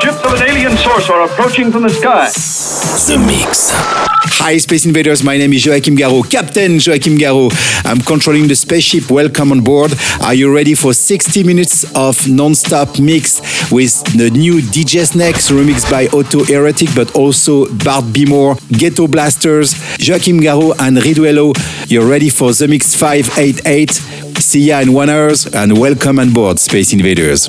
Ships of an alien source are approaching from the sky. The Mix. Hi, Space Invaders. My name is Joachim Garraud, Captain Joachim Garraud. I'm controlling the spaceship. Welcome on board. Are you ready for 60 minutes of non-stop mix with the new DJ Snacks remixed by Otto Heretic, but also Bart Bimore, Ghetto Blasters, Joachim Garraud, and Riduello. You're ready for the mix 588. See ya in one hours and welcome on board, Space Invaders.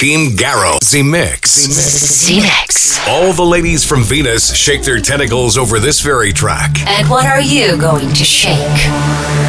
Mix. Joachim Garraud. The Mix. Zemixx. All the ladies from Venus shake their tentacles over this very track. And what are you going to shake?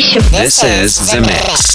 This is The Mix.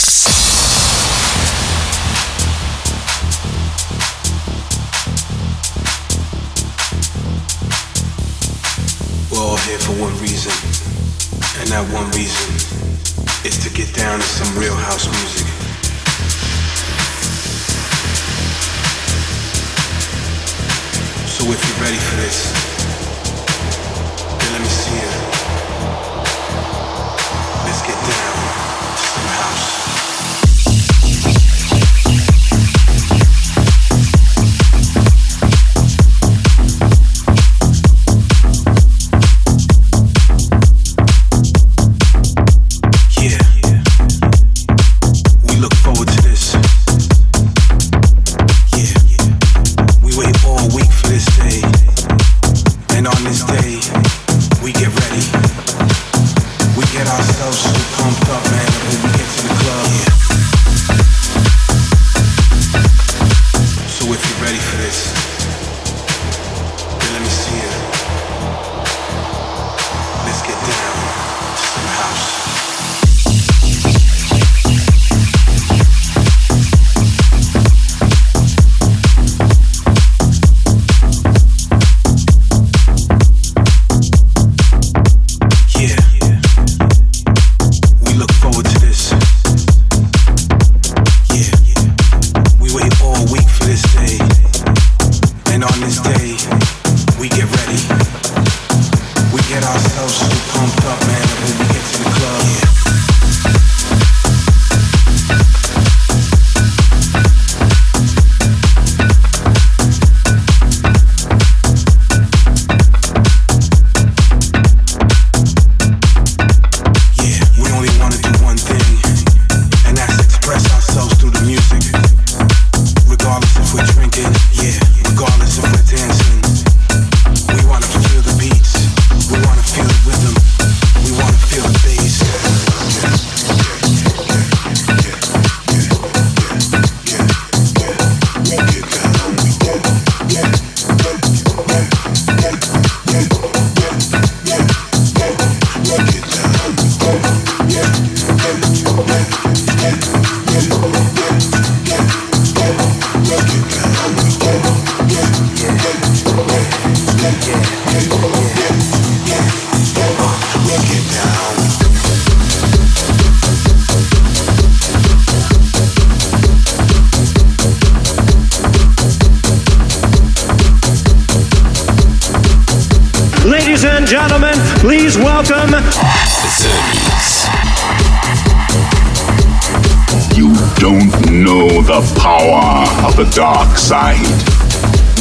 You don't know the power of the dark side.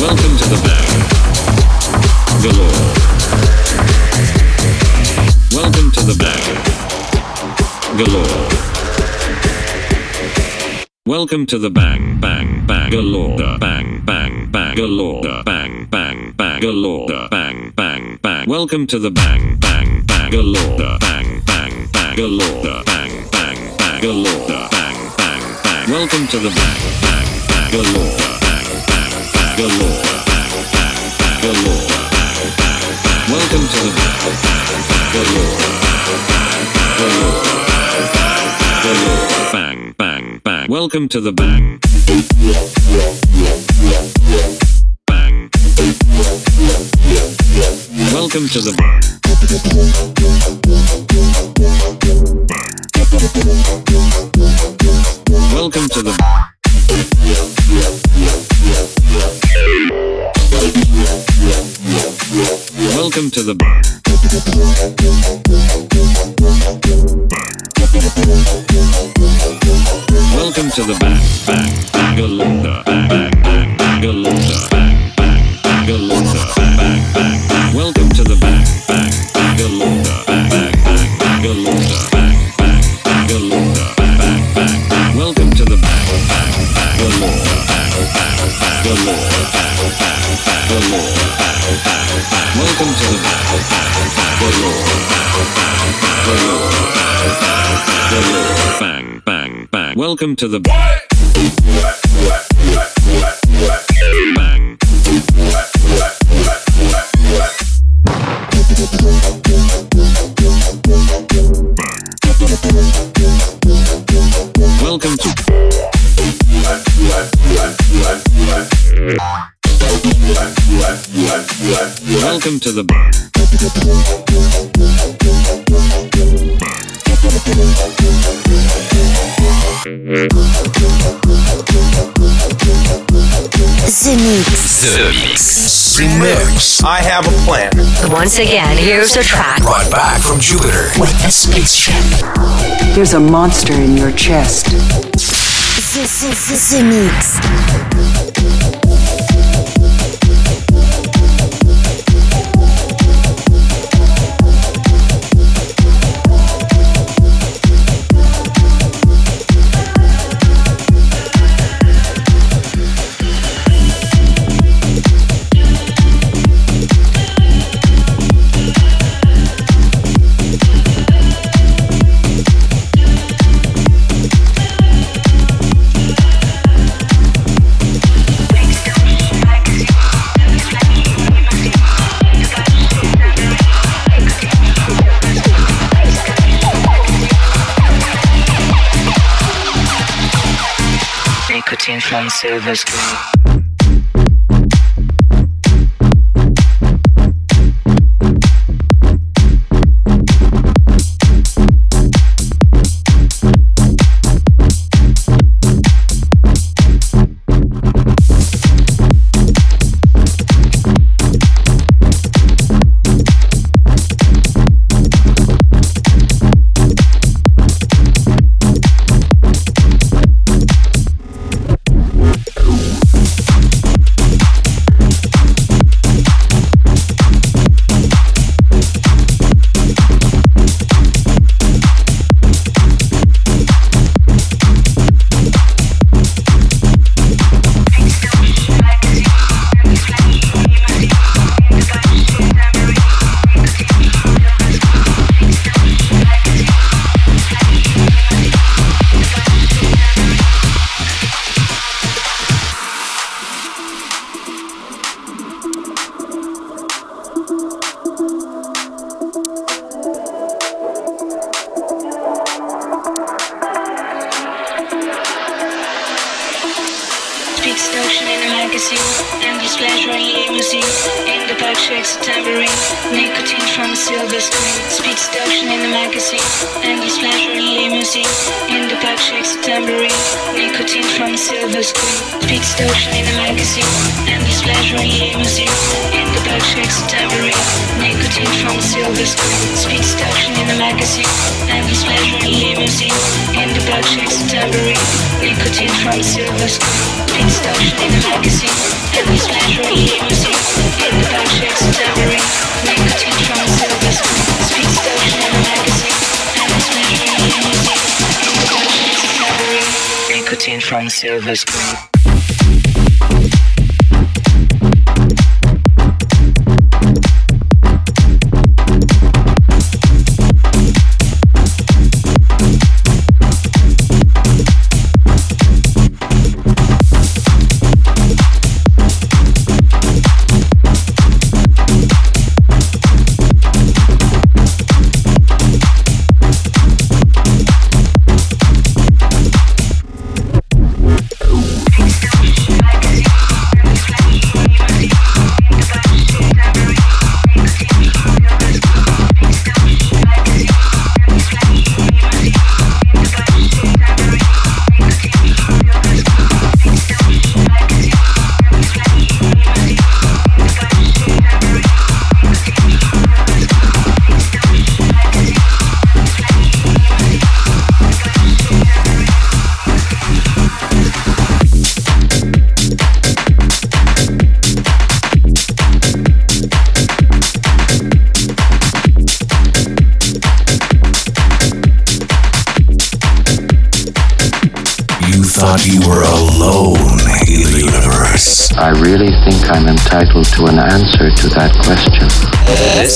Welcome to the bang. Galore. Welcome to the bang. Galore. Welcome to the bang bang bang galore bang bang bang galore bang bang bang galore bang bang bang Welcome to the bang bang bang galore bang bang bang galore bang bang bang galore the bang bang bang. Welcome to the bang bang bang galore bang bang bang galore bang bang bang galore the bang bang bang. Welcome to the bang bang bang galore bang bang bang galore bang bang bang galore bang bang bang Welcome to the bang. Bang. Welcome to the bang Welcome to the Welcome to the Welcome to the bang bang bangalore bang bang bang bangalore bang bang bangalore bang bang bang Welcome to the bang Welcome to the bang bang bangalore Welcome to the bar. The Mix. The Mix. I have a plan. Once again, here's a track. Brought back from Jupiter with a spaceship. There's a monster in your chest. The, the Mix. save us.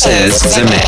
is the man.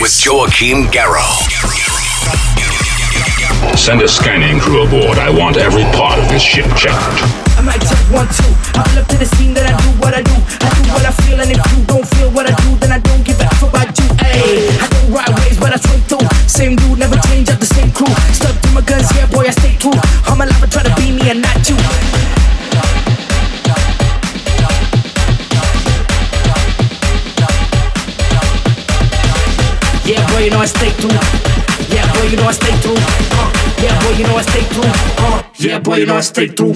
Joachim Garraud. Send a scanning crew aboard. I want every part of this ship checked. I might take one, two. I pull up to the scene that I do what I do. I do what I feel, and if you don't boy, you know I stay true. Yeah, boy, you know I stay true. Uh, yeah, boy, you know I stay true. Uh, yeah, boy, you know I stay true.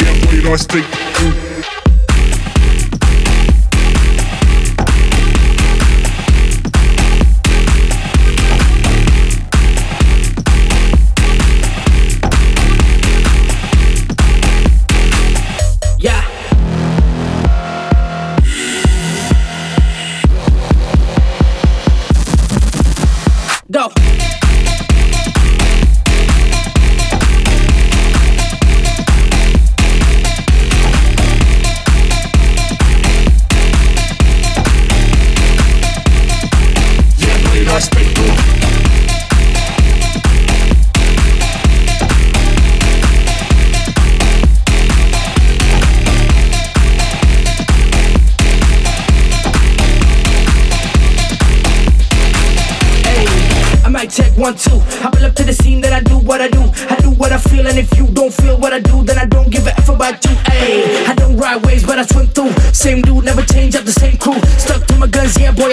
Yeah, boy, you know I stay.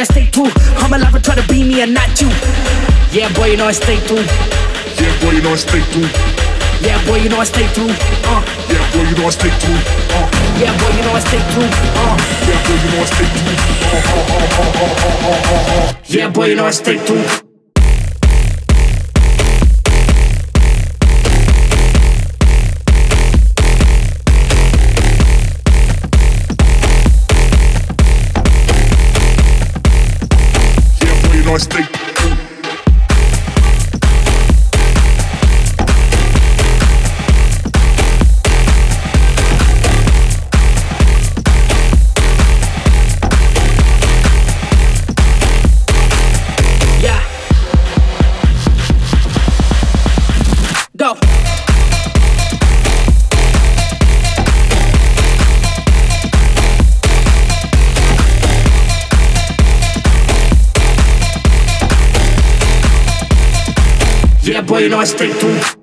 I stay true. I'm alive, I try to be me and not you. Yeah, boy, you know I stay true. Yeah, boy, you know I stay true. Yeah, boy, you know I stay true. Uh. Yeah, boy, you know I stay true. Uh. Yeah, boy, you know I stay true. Uh. Yeah, boy, you know I stay true. Uh, uh, uh. Yeah, boy, you know I stay true. I stay boy, you know I stay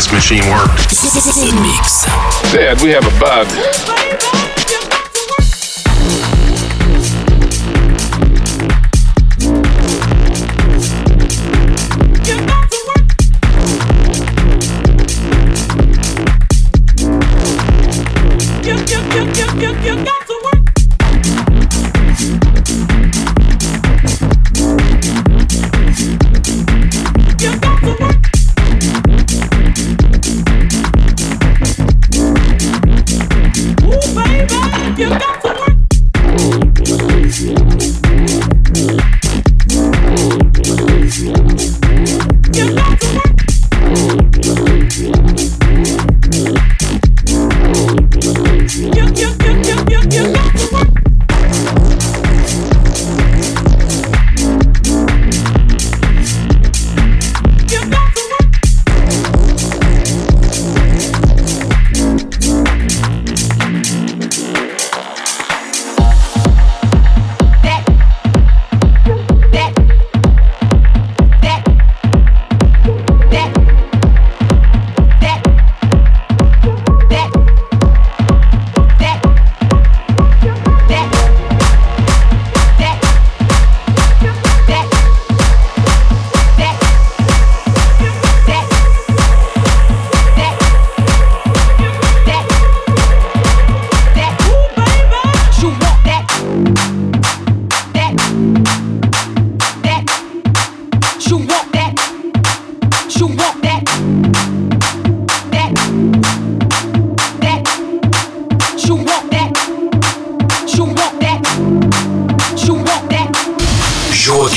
this machine worked. The mix. Dad, we have a bug.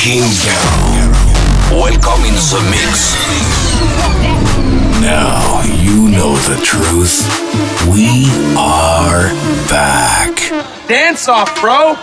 Kingdom, Welcome in the mix. Now you know the truth. We are back. Dance off, bro.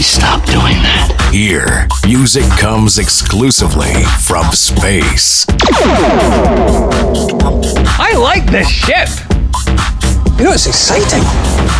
Please stop doing that. Here, music comes exclusively from space. I like this ship. You know, it's exciting.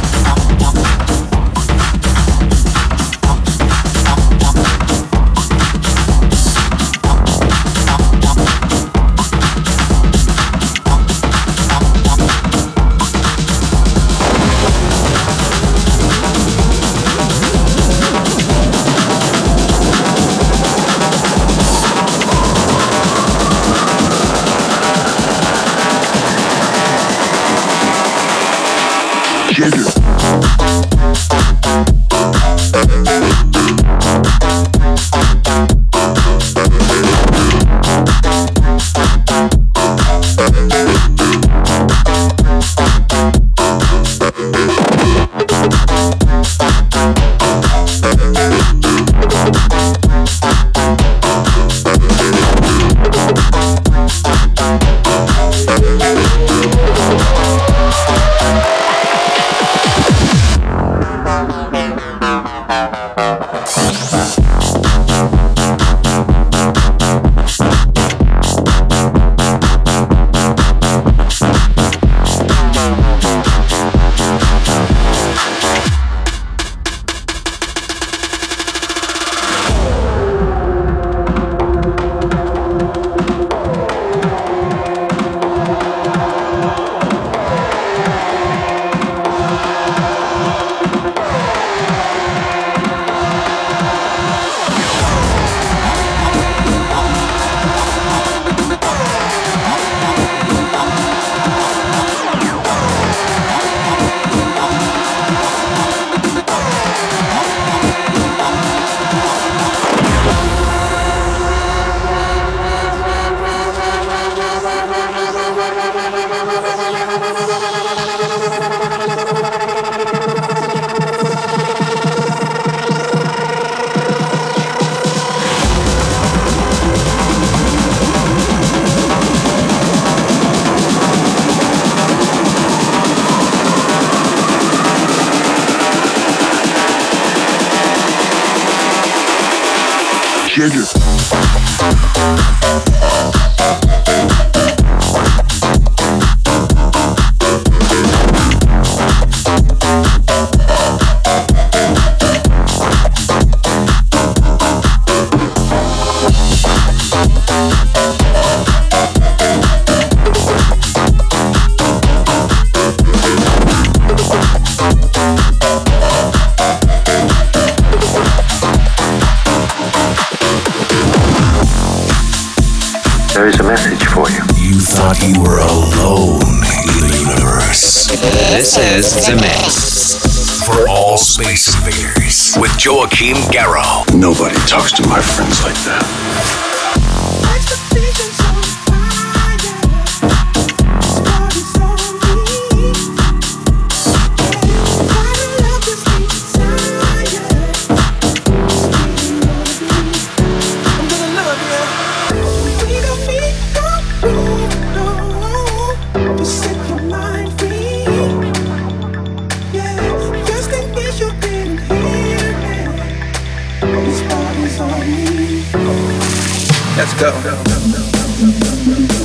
Let's go.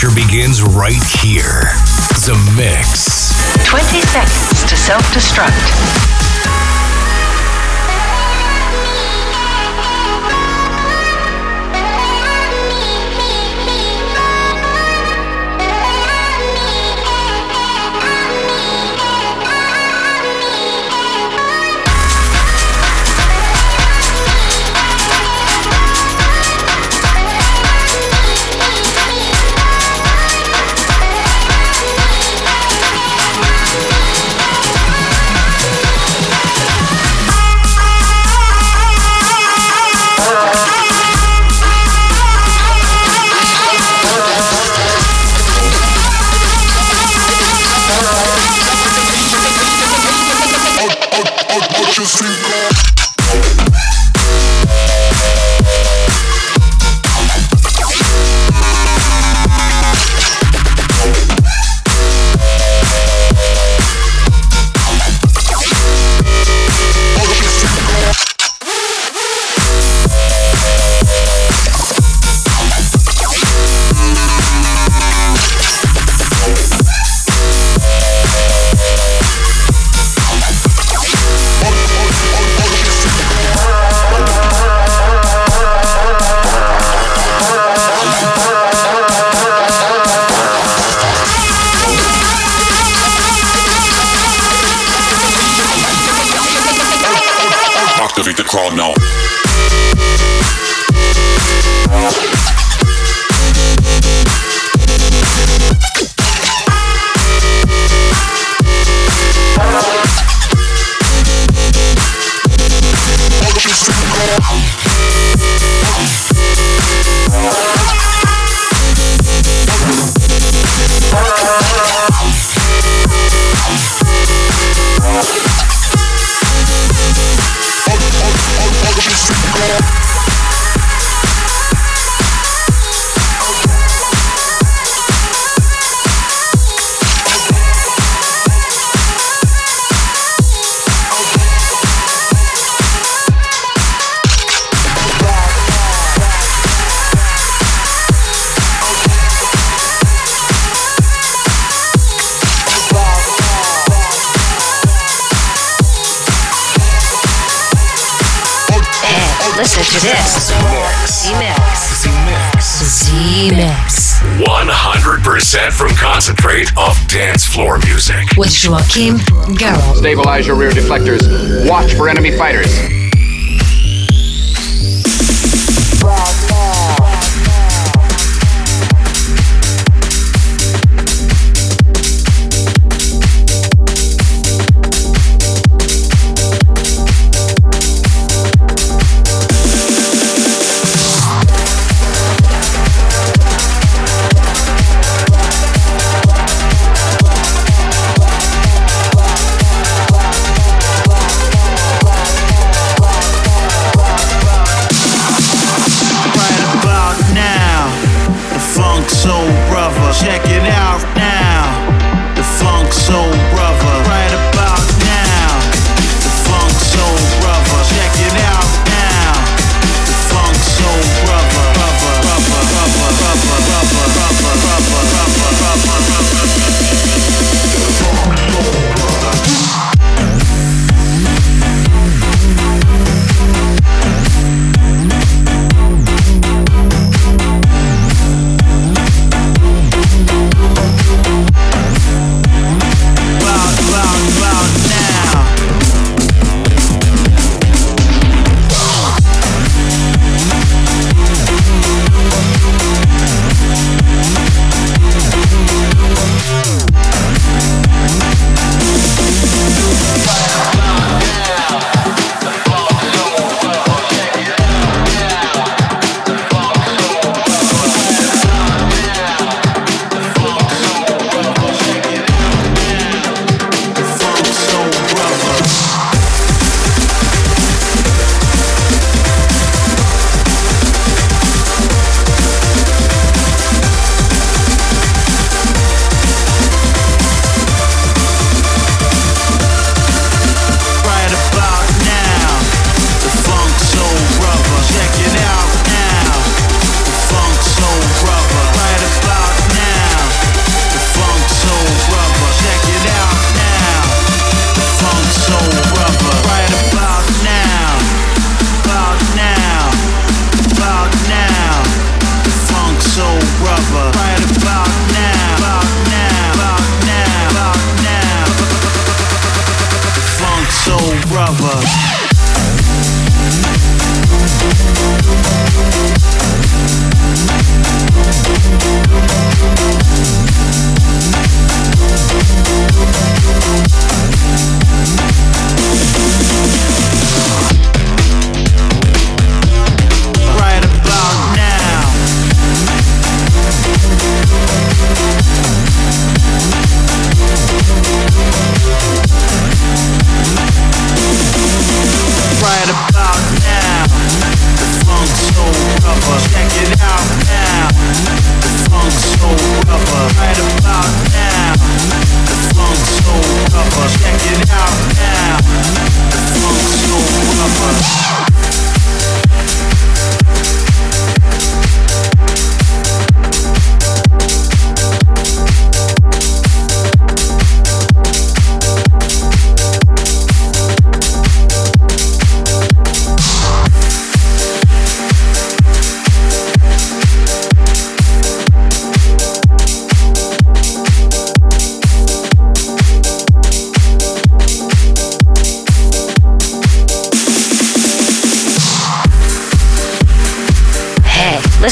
adventure begins right here. The Mix. 20 seconds to self destruct. 100% from concentrate of dance floor music. With Joachim Garraud. Stabilize your rear deflectors. Watch for enemy fighters.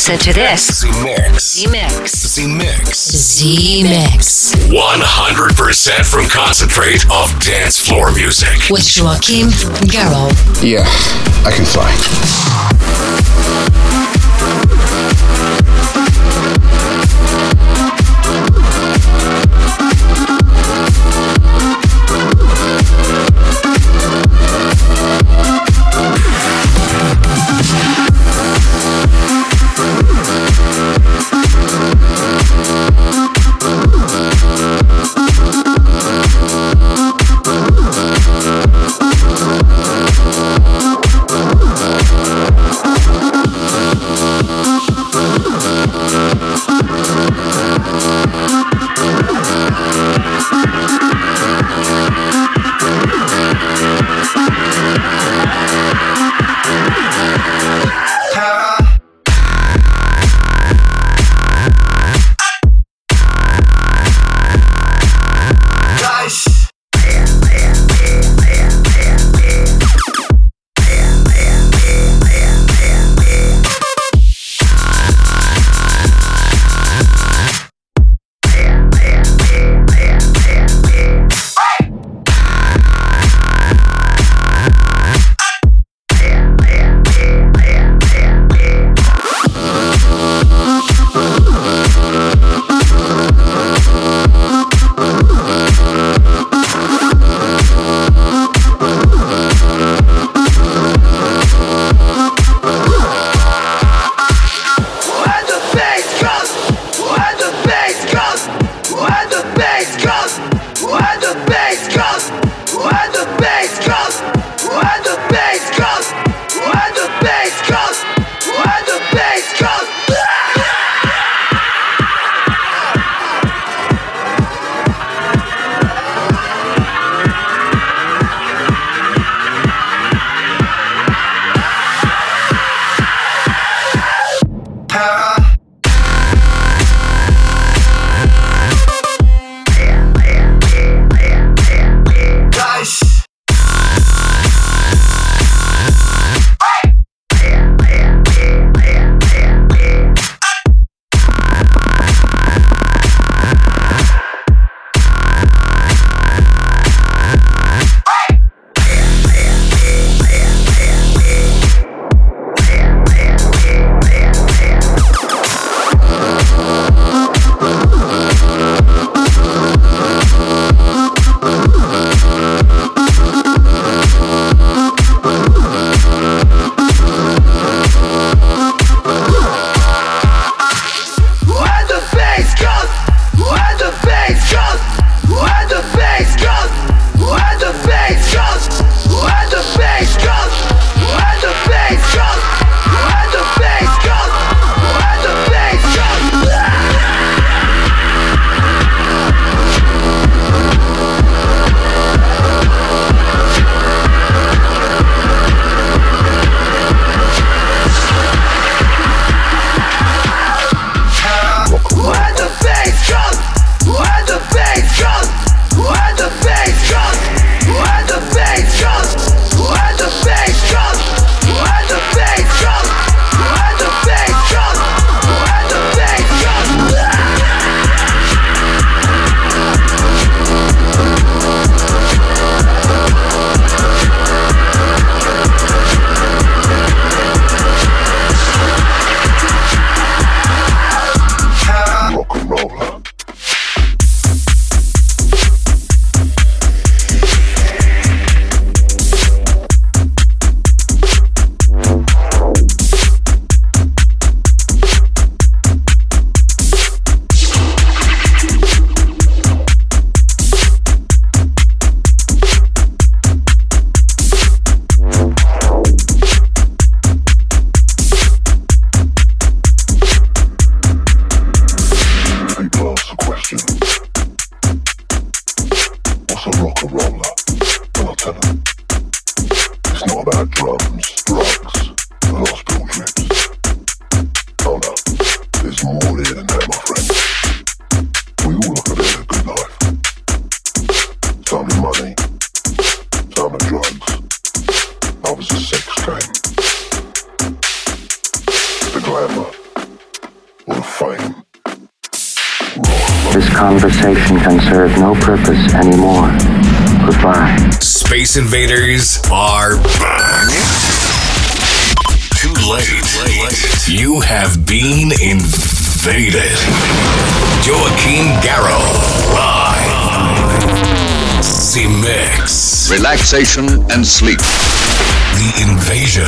Listen to this. Z Mix. Zemixx. Z Mix. Zemixx. 100% from concentrate of dance floor music. With Joachim Garraud. Yeah, I can fly. I was a sex train. The. This conversation can serve no purpose anymore. Goodbye. Space Invaders are back. Too late. You have been invaded. Joachim Garraud. Live. Zemixx. Relaxation and sleep. The invasion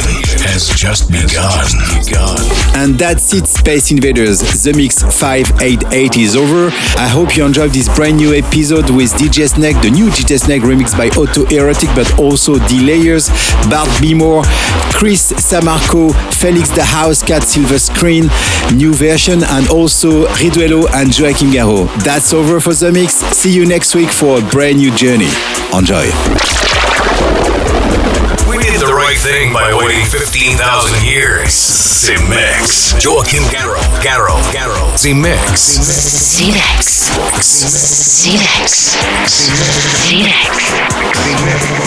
has just begun. And that's it, Space Invaders. The Mix 588 is over. I hope you enjoyed this brand new episode with DJ Snake, the new DJ Snake remix by Autoerotique, but also Delayers, Bart B More, Chris Samarco, Felix da Housecat Silver Screen, new version, and also Riduelo and Joachim Garraud. That's over for The Mix. See you next week for a brand new journey. Enjoy. Right thing by waiting 15,000 years. Zemixx. Joachim Garraud. Garraud. Garrow. Zemixx. Zemixx. Zemixx. Zemixx.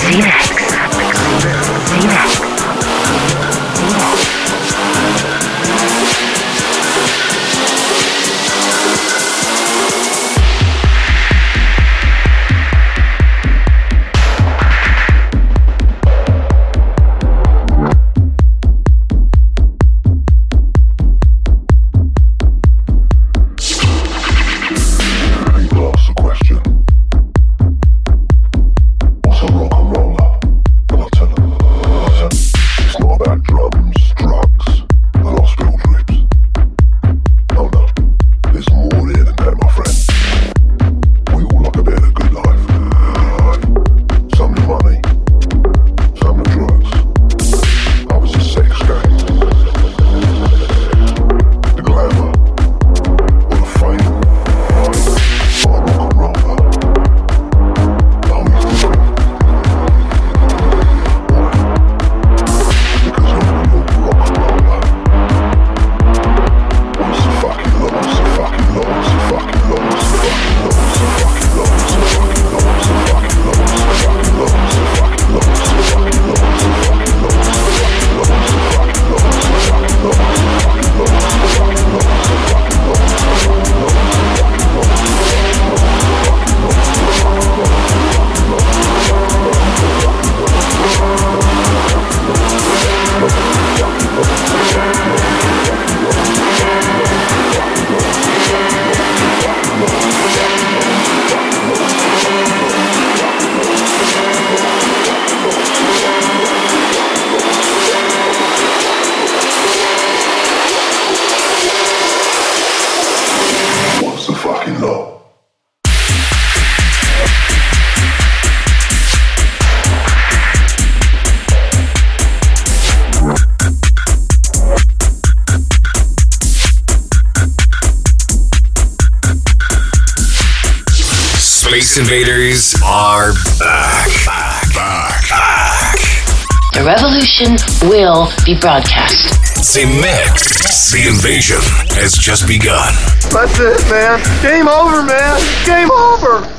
Zemixx. Zemixx. The revolution will be broadcast. Zemixx. The invasion has just begun. That's it, man. Game over, man. Game over.